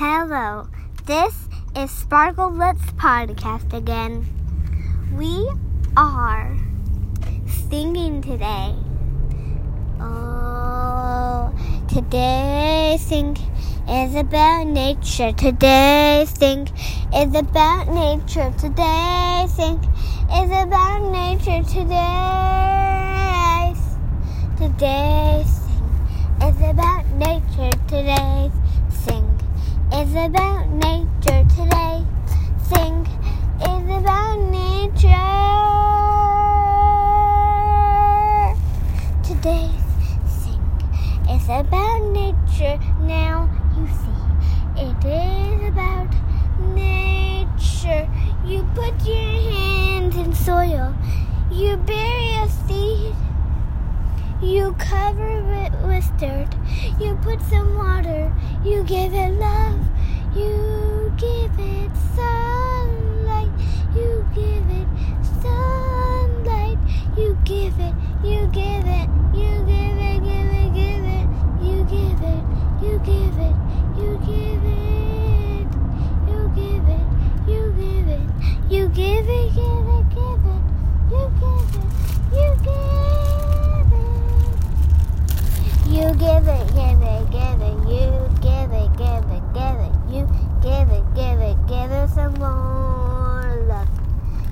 Hello, this is Sparkle Lips Podcast again. We are singing today. Oh, today's sing is about nature. Today's sing is about nature. Today's sing is about nature. Today's today's sing is about nature. Today's is about nature. Today sing is about nature. Today's sing is about nature. Now you see it is about nature. You put your hands in soil. You bury a seed. You cover it with dirt. You put some water. You give it love. You give it sunlight. You give it sunlight. You give it. You give it. You give it. Give it. Give it. You give it. You give it. You give it. You give it. You give it. You give it. Give it. Give it. You give it. You give it. You give it, give it, give it, you give it, give it, give it, you give it, give it, give it some more love.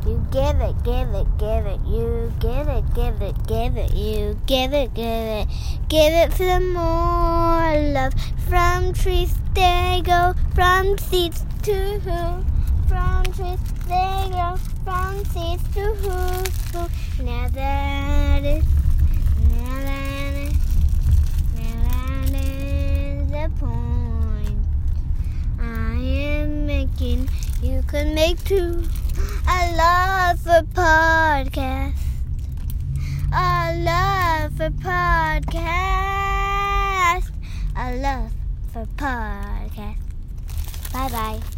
You give it, give it, give it, you give it, give it, give it, you give it, give it, give it some more love. From trees they go, from seeds to who, from trees they grow, from seeds to who, who. Now that is, now that is. Now that is the point I am making. You could make too. For podcast. I love for podcast. I love for podcast. Bye bye.